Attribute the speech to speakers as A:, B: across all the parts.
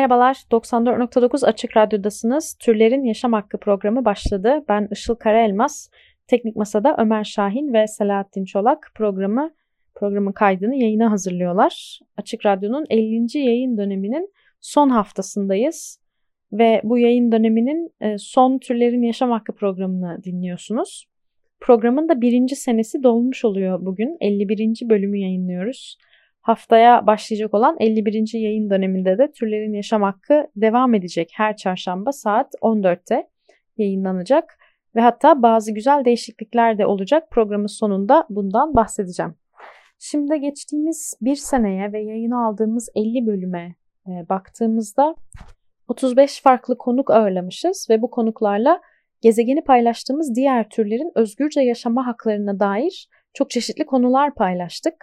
A: Merhabalar, 94.9 Açık Radyo'dasınız. Türlerin Yaşam Hakkı programı başladı. Ben Işıl Karaelmaz. Teknik Masa'da Ömer Şahin ve Selahattin Çolak programı programın kaydını yayına hazırlıyorlar. Açık Radyo'nun 50. yayın döneminin son haftasındayız. Ve bu yayın döneminin e, son Türlerin Yaşam Hakkı programını dinliyorsunuz. Programın da birinci senesi dolmuş oluyor bugün. 51. bölümü yayınlıyoruz. Haftaya başlayacak olan 51. yayın döneminde de Türlerin Yaşam Hakkı devam edecek. Her çarşamba saat 14'te yayınlanacak ve hatta bazı güzel değişiklikler de olacak. Programın sonunda bundan bahsedeceğim. Şimdi geçtiğimiz bir seneye ve yayına aldığımız 50 bölüme e, baktığımızda 35 farklı konuk ağırlamışız ve bu konuklarla gezegeni paylaştığımız diğer türlerin özgürce yaşama haklarına dair çok çeşitli konular paylaştık.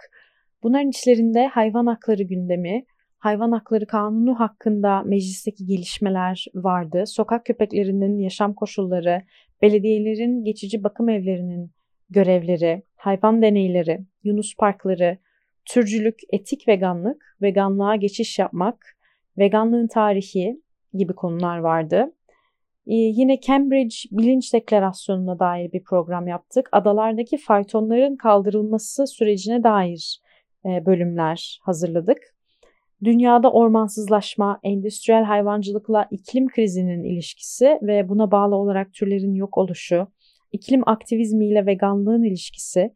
A: Bunların içlerinde hayvan hakları gündemi, hayvan hakları kanunu hakkında meclisteki gelişmeler vardı. Sokak köpeklerinin yaşam koşulları, belediyelerin geçici bakım evlerinin görevleri, hayvan deneyleri, yunus parkları, türcülük, etik veganlık, veganlığa geçiş yapmak, veganlığın tarihi gibi konular vardı. Ee, yine Cambridge Bilinç Deklarasyonu'na dair bir program yaptık. Adalardaki faytonların kaldırılması sürecine dair bölümler hazırladık. Dünyada ormansızlaşma, endüstriyel hayvancılıkla iklim krizinin ilişkisi ve buna bağlı olarak türlerin yok oluşu, iklim aktivizmiyle veganlığın ilişkisi,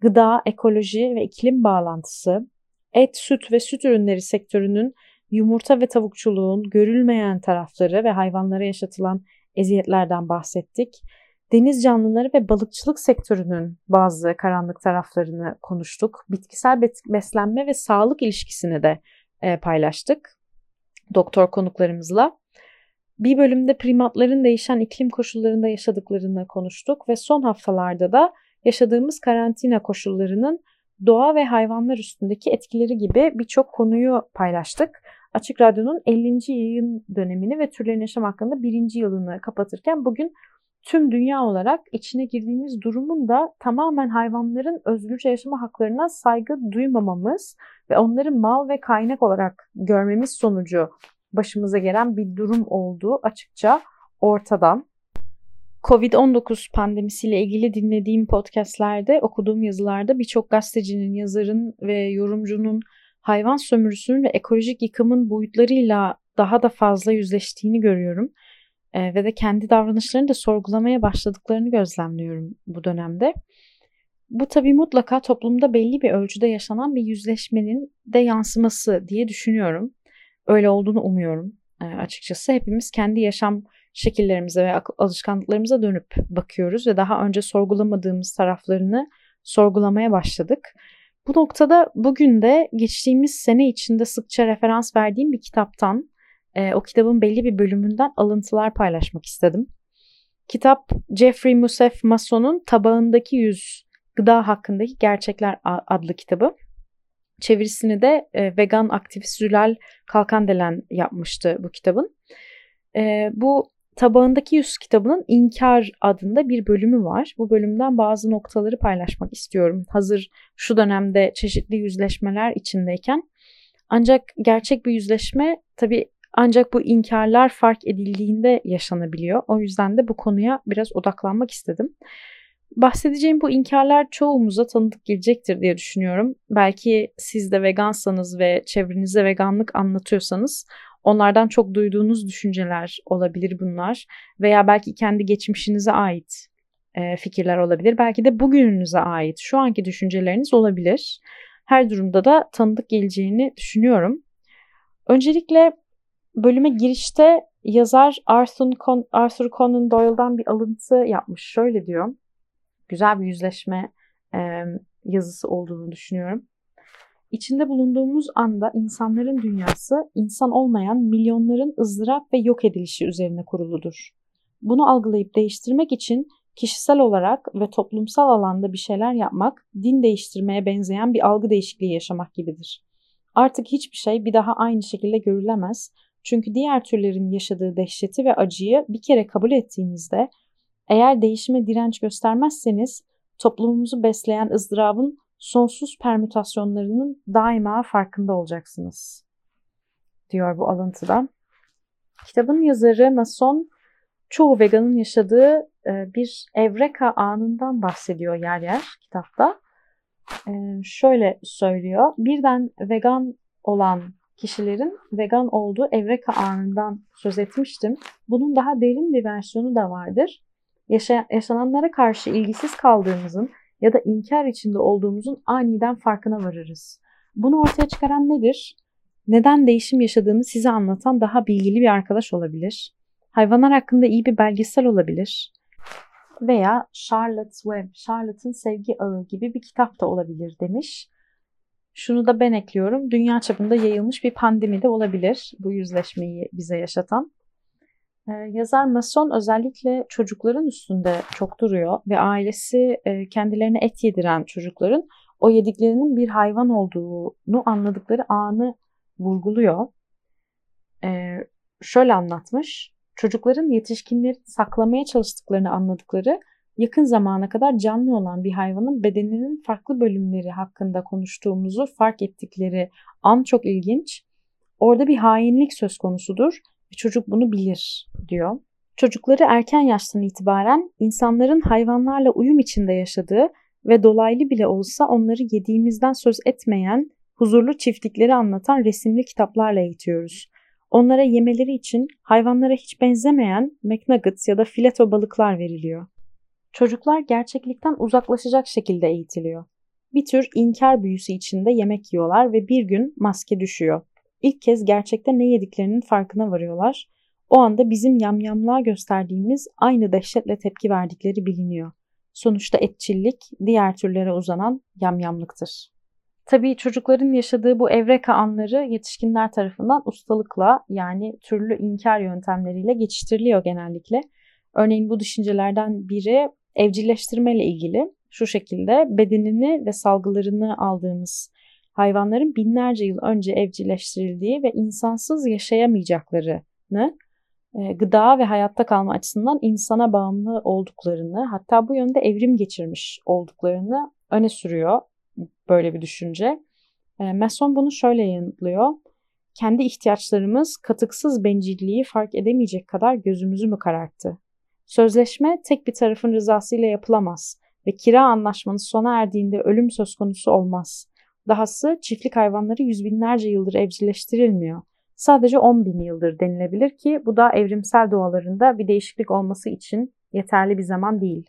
A: gıda, ekoloji ve iklim bağlantısı, et, süt ve süt ürünleri sektörünün yumurta ve tavukçuluğun görülmeyen tarafları ve hayvanlara yaşatılan eziyetlerden bahsettik. Deniz canlıları ve balıkçılık sektörünün bazı karanlık taraflarını konuştuk. Bitkisel beslenme ve sağlık ilişkisini de e, paylaştık doktor konuklarımızla. Bir bölümde primatların değişen iklim koşullarında yaşadıklarını konuştuk ve son haftalarda da yaşadığımız karantina koşullarının doğa ve hayvanlar üstündeki etkileri gibi birçok konuyu paylaştık. Açık Radyo'nun 50. yayın dönemini ve türlerin yaşam hakkında birinci yılını kapatırken bugün tüm dünya olarak içine girdiğimiz durumun da tamamen hayvanların özgürce yaşama haklarına saygı duymamamız ve onları mal ve kaynak olarak görmemiz sonucu başımıza gelen bir durum olduğu açıkça ortadan. Covid-19 pandemisiyle ilgili dinlediğim podcastlerde, okuduğum yazılarda birçok gazetecinin, yazarın ve yorumcunun hayvan sömürüsünün ve ekolojik yıkımın boyutlarıyla daha da fazla yüzleştiğini görüyorum. E, ve de kendi davranışlarını da sorgulamaya başladıklarını gözlemliyorum bu dönemde. Bu tabii mutlaka toplumda belli bir ölçüde yaşanan bir yüzleşmenin de yansıması diye düşünüyorum. Öyle olduğunu umuyorum e, açıkçası. Hepimiz kendi yaşam şekillerimize ve alışkanlıklarımıza dönüp bakıyoruz ve daha önce sorgulamadığımız taraflarını sorgulamaya başladık. Bu noktada bugün de geçtiğimiz sene içinde sıkça referans verdiğim bir kitaptan, e, o kitabın belli bir bölümünden alıntılar paylaşmak istedim. Kitap Jeffrey Musef Mason'un Tabağındaki Yüz Gıda Hakkındaki Gerçekler adlı kitabı. Çevirisini de e, vegan aktivist Zülal Kalkandelen yapmıştı bu kitabın. E, bu Tabağındaki Yüz kitabının İnkar adında bir bölümü var. Bu bölümden bazı noktaları paylaşmak istiyorum. Hazır şu dönemde çeşitli yüzleşmeler içindeyken. Ancak gerçek bir yüzleşme tabii ancak bu inkarlar fark edildiğinde yaşanabiliyor. O yüzden de bu konuya biraz odaklanmak istedim. Bahsedeceğim bu inkarlar çoğumuza tanıdık gelecektir diye düşünüyorum. Belki siz de vegansanız ve çevrenize veganlık anlatıyorsanız onlardan çok duyduğunuz düşünceler olabilir bunlar. Veya belki kendi geçmişinize ait e, fikirler olabilir. Belki de bugününüze ait şu anki düşünceleriniz olabilir. Her durumda da tanıdık geleceğini düşünüyorum. Öncelikle bölüme girişte yazar Arthur, Con Arthur Conan Doyle'dan bir alıntı yapmış. Şöyle diyor. Güzel bir yüzleşme e, yazısı olduğunu düşünüyorum. İçinde bulunduğumuz anda insanların dünyası insan olmayan milyonların ızdırap ve yok edilişi üzerine kuruludur. Bunu algılayıp değiştirmek için kişisel olarak ve toplumsal alanda bir şeyler yapmak, din değiştirmeye benzeyen bir algı değişikliği yaşamak gibidir. Artık hiçbir şey bir daha aynı şekilde görülemez. Çünkü diğer türlerin yaşadığı dehşeti ve acıyı bir kere kabul ettiğinizde eğer değişime direnç göstermezseniz toplumumuzu besleyen ızdırabın sonsuz permütasyonlarının daima farkında olacaksınız. Diyor bu alıntıda. Kitabın yazarı Mason çoğu veganın yaşadığı e, bir evreka anından bahsediyor yer yer kitapta. E, şöyle söylüyor. Birden vegan olan kişilerin vegan olduğu evreka anından söz etmiştim. Bunun daha derin bir versiyonu da vardır. Yaşa yaşananlara karşı ilgisiz kaldığımızın ya da inkar içinde olduğumuzun aniden farkına varırız. Bunu ortaya çıkaran nedir? Neden değişim yaşadığını size anlatan daha bilgili bir arkadaş olabilir. Hayvanlar hakkında iyi bir belgesel olabilir. Veya Charlotte Webb, Charlotte'ın Sevgi Ağı gibi bir kitap da olabilir demiş. Şunu da ben ekliyorum. Dünya çapında yayılmış bir pandemi de olabilir bu yüzleşmeyi bize yaşatan. Ee, yazar Mason özellikle çocukların üstünde çok duruyor ve ailesi e, kendilerine et yediren çocukların o yediklerinin bir hayvan olduğunu anladıkları anı vurguluyor. Ee, şöyle anlatmış. Çocukların yetişkinleri saklamaya çalıştıklarını anladıkları yakın zamana kadar canlı olan bir hayvanın bedeninin farklı bölümleri hakkında konuştuğumuzu fark ettikleri an çok ilginç. Orada bir hainlik söz konusudur ve çocuk bunu bilir diyor. Çocukları erken yaştan itibaren insanların hayvanlarla uyum içinde yaşadığı ve dolaylı bile olsa onları yediğimizden söz etmeyen huzurlu çiftlikleri anlatan resimli kitaplarla eğitiyoruz. Onlara yemeleri için hayvanlara hiç benzemeyen McNuggets ya da fileto balıklar veriliyor. Çocuklar gerçeklikten uzaklaşacak şekilde eğitiliyor. Bir tür inkar büyüsü içinde yemek yiyorlar ve bir gün maske düşüyor. İlk kez gerçekte ne yediklerinin farkına varıyorlar. O anda bizim yamyamlığa gösterdiğimiz aynı dehşetle tepki verdikleri biliniyor. Sonuçta etçillik diğer türlere uzanan yamyamlıktır. Tabii çocukların yaşadığı bu evreka anları yetişkinler tarafından ustalıkla yani türlü inkar yöntemleriyle geçiştiriliyor genellikle. Örneğin bu düşüncelerden biri evcilleştirme ile ilgili şu şekilde bedenini ve salgılarını aldığımız hayvanların binlerce yıl önce evcilleştirildiği ve insansız yaşayamayacaklarını, e, gıda ve hayatta kalma açısından insana bağımlı olduklarını, hatta bu yönde evrim geçirmiş olduklarını öne sürüyor böyle bir düşünce. E, Mason bunu şöyle yanıtlıyor. Kendi ihtiyaçlarımız katıksız bencilliği fark edemeyecek kadar gözümüzü mü kararttı? Sözleşme tek bir tarafın rızasıyla yapılamaz ve kira anlaşmanız sona erdiğinde ölüm söz konusu olmaz. Dahası çiftlik hayvanları yüz binlerce yıldır evcilleştirilmiyor. Sadece 10 bin yıldır denilebilir ki bu da evrimsel doğalarında bir değişiklik olması için yeterli bir zaman değil.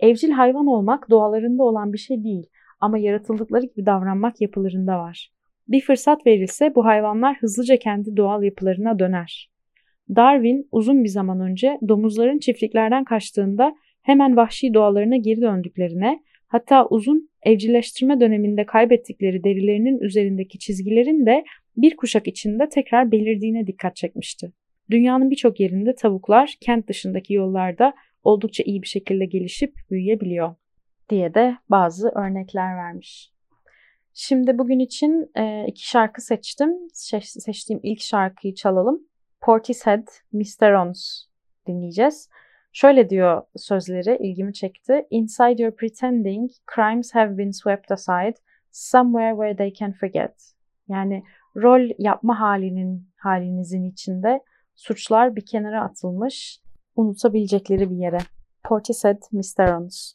A: Evcil hayvan olmak doğalarında olan bir şey değil ama yaratıldıkları gibi davranmak yapılarında var. Bir fırsat verilse bu hayvanlar hızlıca kendi doğal yapılarına döner. Darwin uzun bir zaman önce domuzların çiftliklerden kaçtığında hemen vahşi doğalarına geri döndüklerine, hatta uzun evcilleştirme döneminde kaybettikleri derilerinin üzerindeki çizgilerin de bir kuşak içinde tekrar belirdiğine dikkat çekmişti. Dünyanın birçok yerinde tavuklar kent dışındaki yollarda oldukça iyi bir şekilde gelişip büyüyebiliyor diye de bazı örnekler vermiş. Şimdi bugün için iki şarkı seçtim. seçtiğim ilk şarkıyı çalalım. Portishead Mr. Ons dinleyeceğiz. Şöyle diyor sözleri ilgimi çekti. Inside your pretending, crimes have been swept aside, somewhere where they can forget. Yani rol yapma halinin halinizin içinde suçlar bir kenara atılmış, unutabilecekleri bir yere. Portishead
B: Mr. Ons.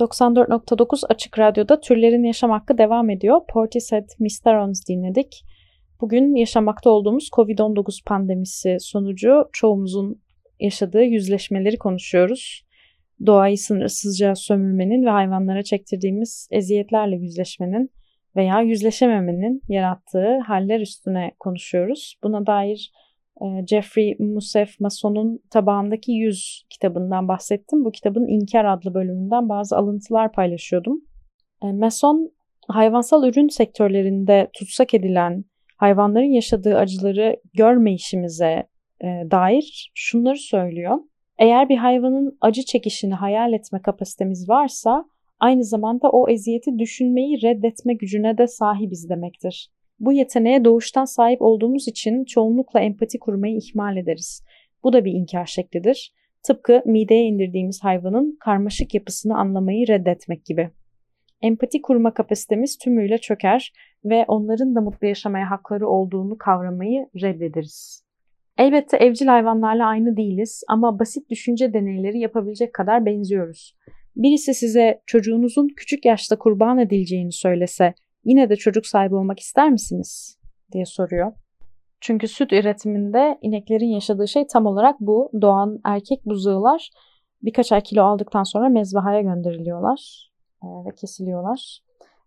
A: ...94.9 Açık Radyo'da Türlerin Yaşam Hakkı devam ediyor. Portishead Misterons dinledik. Bugün yaşamakta olduğumuz Covid-19 pandemisi sonucu çoğumuzun yaşadığı yüzleşmeleri konuşuyoruz. Doğayı sınırsızca sömürmenin ve hayvanlara çektirdiğimiz eziyetlerle yüzleşmenin veya yüzleşememenin yarattığı haller üstüne konuşuyoruz. Buna dair Jeffrey Musef Mason'un Tabağındaki Yüz kitabından bahsettim. Bu kitabın İnkar adlı bölümünden bazı alıntılar paylaşıyordum. E, Mason hayvansal ürün sektörlerinde tutsak edilen hayvanların yaşadığı acıları görmeyişimize e, dair şunları söylüyor. Eğer bir hayvanın acı çekişini hayal etme kapasitemiz varsa aynı zamanda o eziyeti düşünmeyi reddetme gücüne de sahibiz demektir. Bu yeteneğe doğuştan sahip olduğumuz için çoğunlukla empati kurmayı ihmal ederiz. Bu da bir inkar şeklidir. Tıpkı mideye indirdiğimiz hayvanın karmaşık yapısını anlamayı reddetmek gibi. Empati kurma kapasitemiz tümüyle çöker ve onların da mutlu yaşamaya hakları olduğunu kavramayı reddederiz. Elbette evcil hayvanlarla aynı değiliz ama basit düşünce deneyleri yapabilecek kadar benziyoruz. Birisi size çocuğunuzun küçük yaşta kurban edileceğini söylese yine de çocuk sahibi olmak ister misiniz? diye soruyor. Çünkü süt üretiminde ineklerin yaşadığı şey tam olarak bu. Doğan erkek buzağılar birkaç ay kilo aldıktan sonra mezbahaya gönderiliyorlar ve kesiliyorlar.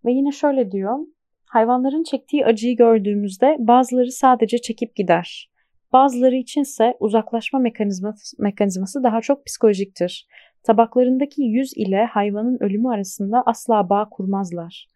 A: Ve yine şöyle diyor. Hayvanların çektiği acıyı gördüğümüzde bazıları sadece çekip gider. Bazıları içinse uzaklaşma mekanizması, mekanizması daha çok psikolojiktir. Tabaklarındaki yüz ile hayvanın ölümü arasında asla bağ kurmazlar.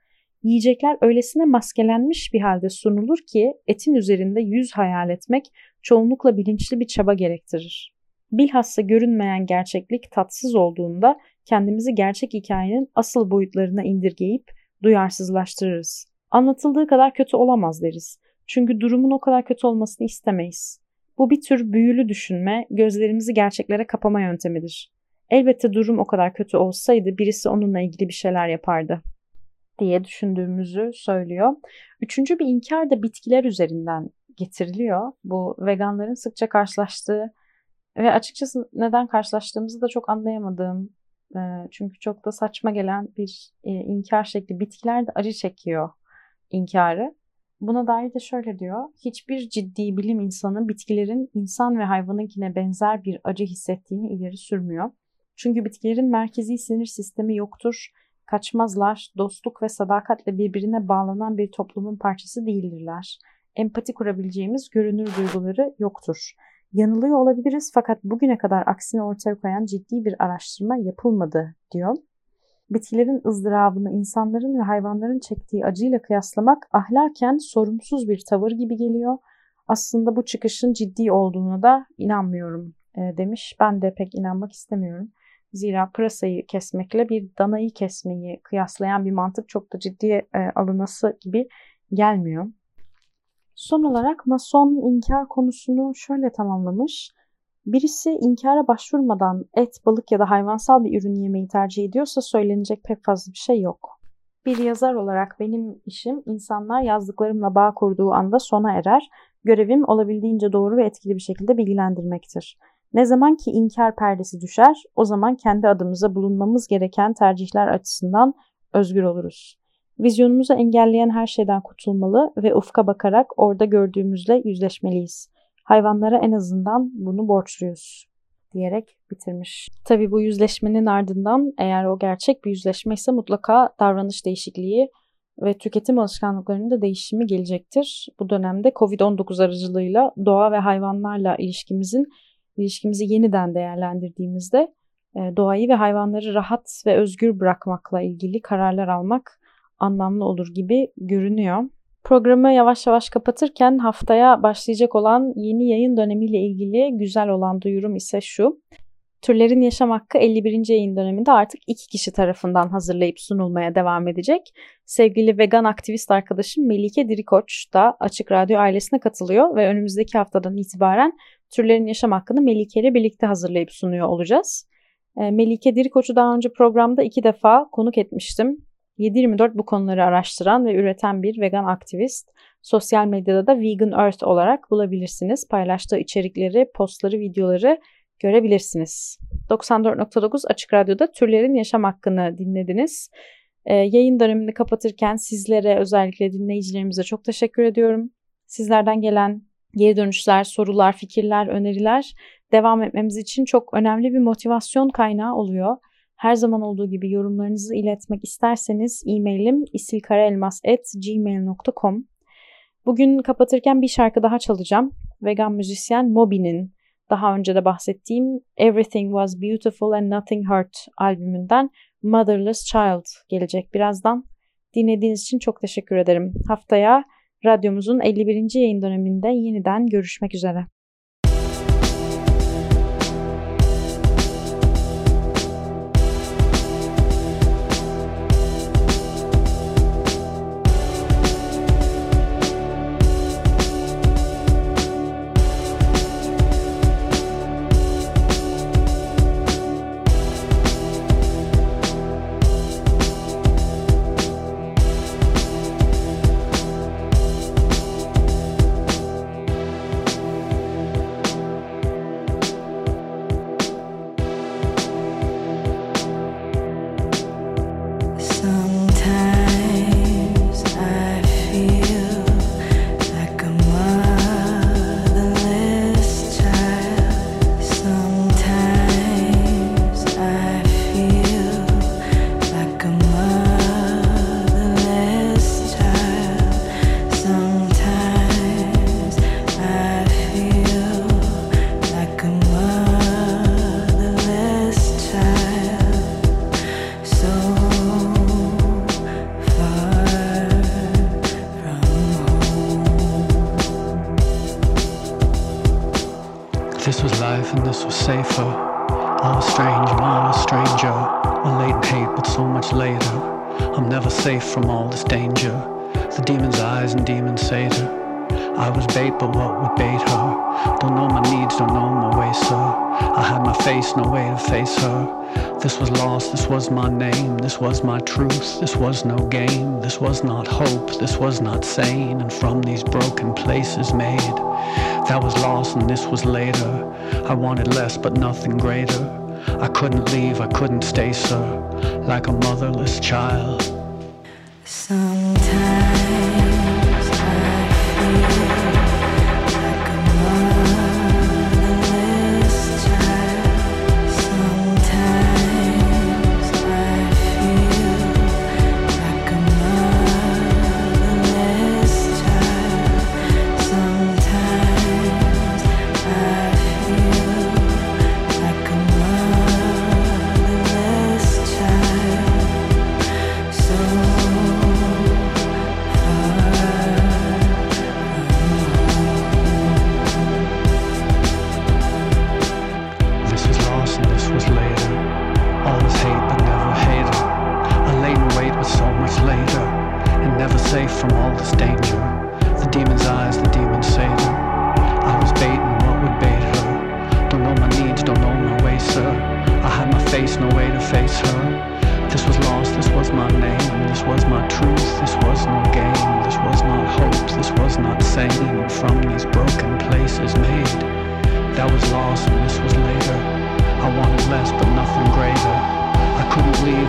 A: Yiyecekler öylesine maskelenmiş bir halde sunulur ki etin üzerinde yüz hayal etmek çoğunlukla bilinçli bir çaba gerektirir. Bilhassa görünmeyen gerçeklik tatsız olduğunda kendimizi gerçek hikayenin asıl boyutlarına indirgeyip duyarsızlaştırırız. Anlatıldığı kadar kötü olamaz deriz. Çünkü durumun o kadar kötü olmasını istemeyiz. Bu bir tür büyülü düşünme, gözlerimizi gerçeklere kapama yöntemidir. Elbette durum o kadar kötü olsaydı birisi onunla ilgili bir şeyler yapardı diye düşündüğümüzü söylüyor. Üçüncü bir inkar da bitkiler üzerinden getiriliyor. Bu veganların sıkça karşılaştığı ve açıkçası neden karşılaştığımızı da çok anlayamadığım çünkü çok da saçma gelen bir inkar şekli. Bitkiler de acı çekiyor inkarı. Buna dair de şöyle diyor. Hiçbir ciddi bilim insanı bitkilerin insan ve hayvanınkine benzer bir acı hissettiğini ileri sürmüyor. Çünkü bitkilerin merkezi sinir sistemi yoktur. Kaçmazlar, dostluk ve sadakatle birbirine bağlanan bir toplumun parçası değildirler. empati kurabileceğimiz görünür duyguları yoktur. Yanılıyor olabiliriz fakat bugüne kadar aksini ortaya koyan ciddi bir araştırma yapılmadı diyor. Bitkilerin ızdırabını insanların ve hayvanların çektiği acıyla kıyaslamak ahlaken sorumsuz bir tavır gibi geliyor. Aslında bu çıkışın ciddi olduğuna da inanmıyorum e, demiş. Ben de pek inanmak istemiyorum. Zira pırasayı kesmekle bir danayı kesmeyi kıyaslayan bir mantık çok da ciddiye e, alınması gibi gelmiyor. Son olarak Mason inkar konusunu şöyle tamamlamış. Birisi inkara başvurmadan et, balık ya da hayvansal bir ürün yemeyi tercih ediyorsa söylenecek pek fazla bir şey yok. Bir yazar olarak benim işim insanlar yazdıklarımla bağ kurduğu anda sona erer. Görevim olabildiğince doğru ve etkili bir şekilde bilgilendirmektir. Ne zaman ki inkar perdesi düşer, o zaman kendi adımıza bulunmamız gereken tercihler açısından özgür oluruz. Vizyonumuzu engelleyen her şeyden kurtulmalı ve ufka bakarak orada gördüğümüzle yüzleşmeliyiz. Hayvanlara en azından bunu borçluyuz diyerek bitirmiş. Tabii bu yüzleşmenin ardından eğer o gerçek bir yüzleşme ise mutlaka davranış değişikliği ve tüketim alışkanlıklarında değişimi gelecektir. Bu dönemde Covid-19 aracılığıyla doğa ve hayvanlarla ilişkimizin ilişkimizi yeniden değerlendirdiğimizde e, doğayı ve hayvanları rahat ve özgür bırakmakla ilgili kararlar almak anlamlı olur gibi görünüyor. Programı yavaş yavaş kapatırken haftaya başlayacak olan yeni yayın dönemiyle ilgili güzel olan duyurum ise şu. Türlerin Yaşam Hakkı 51. yayın döneminde artık iki kişi tarafından hazırlayıp sunulmaya devam edecek. Sevgili vegan aktivist arkadaşım Melike Dirikoç da Açık Radyo ailesine katılıyor ve önümüzdeki haftadan itibaren Türlerin Yaşam Hakkı'nı Melike ile birlikte hazırlayıp sunuyor olacağız. E, Melike Dirikoç'u daha önce programda iki defa konuk etmiştim. 7-24 bu konuları araştıran ve üreten bir vegan aktivist. Sosyal medyada da Vegan Earth olarak bulabilirsiniz. Paylaştığı içerikleri, postları, videoları görebilirsiniz. 94.9 Açık Radyo'da Türlerin Yaşam Hakkı'nı dinlediniz. Ee, yayın dönemini kapatırken sizlere özellikle dinleyicilerimize çok teşekkür ediyorum. Sizlerden gelen geri dönüşler, sorular, fikirler, öneriler devam etmemiz için çok önemli bir motivasyon kaynağı oluyor. Her zaman olduğu gibi yorumlarınızı iletmek isterseniz e-mailim isilkaraelmas.gmail.com Bugün kapatırken bir şarkı daha çalacağım. Vegan müzisyen Moby'nin daha önce de bahsettiğim Everything Was Beautiful and Nothing Hurt albümünden Motherless Child gelecek birazdan. Dinlediğiniz için çok teşekkür ederim. Haftaya radyomuzun 51. yayın döneminde yeniden görüşmek üzere.
B: The demon's eyes and demon satyr. I was bait, but what would bait her? Don't know my needs, don't know my ways, sir. I had my face, no way to face her. This was lost, this was my name, this was my truth, this was no game, this was not hope, this was not sane, and from these broken places made. That was lost and this was later. I wanted less but nothing greater. I couldn't leave, I couldn't stay, sir, like a motherless child.
C: Sometimes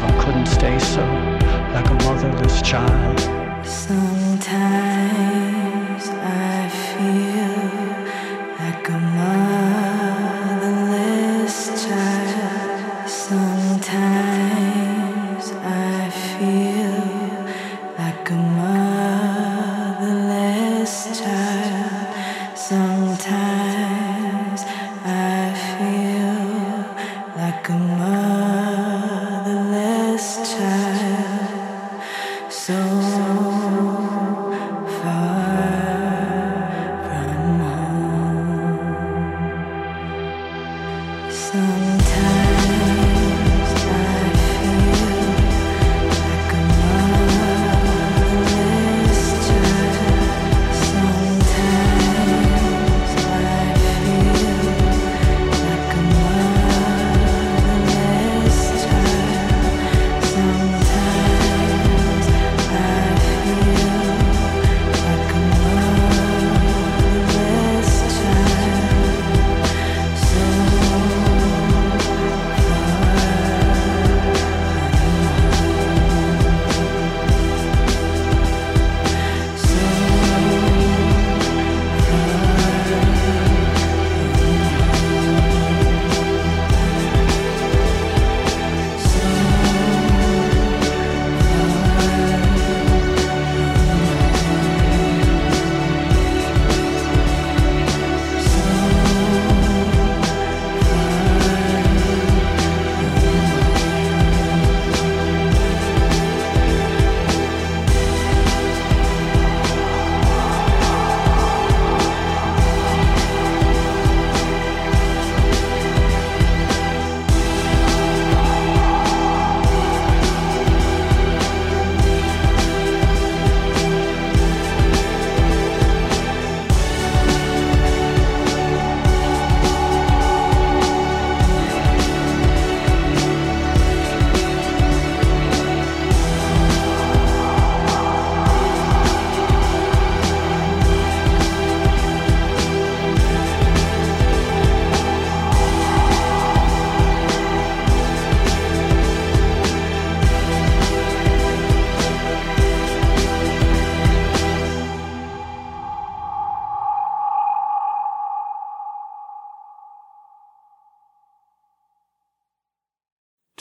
C: I couldn't stay so like a motherless child.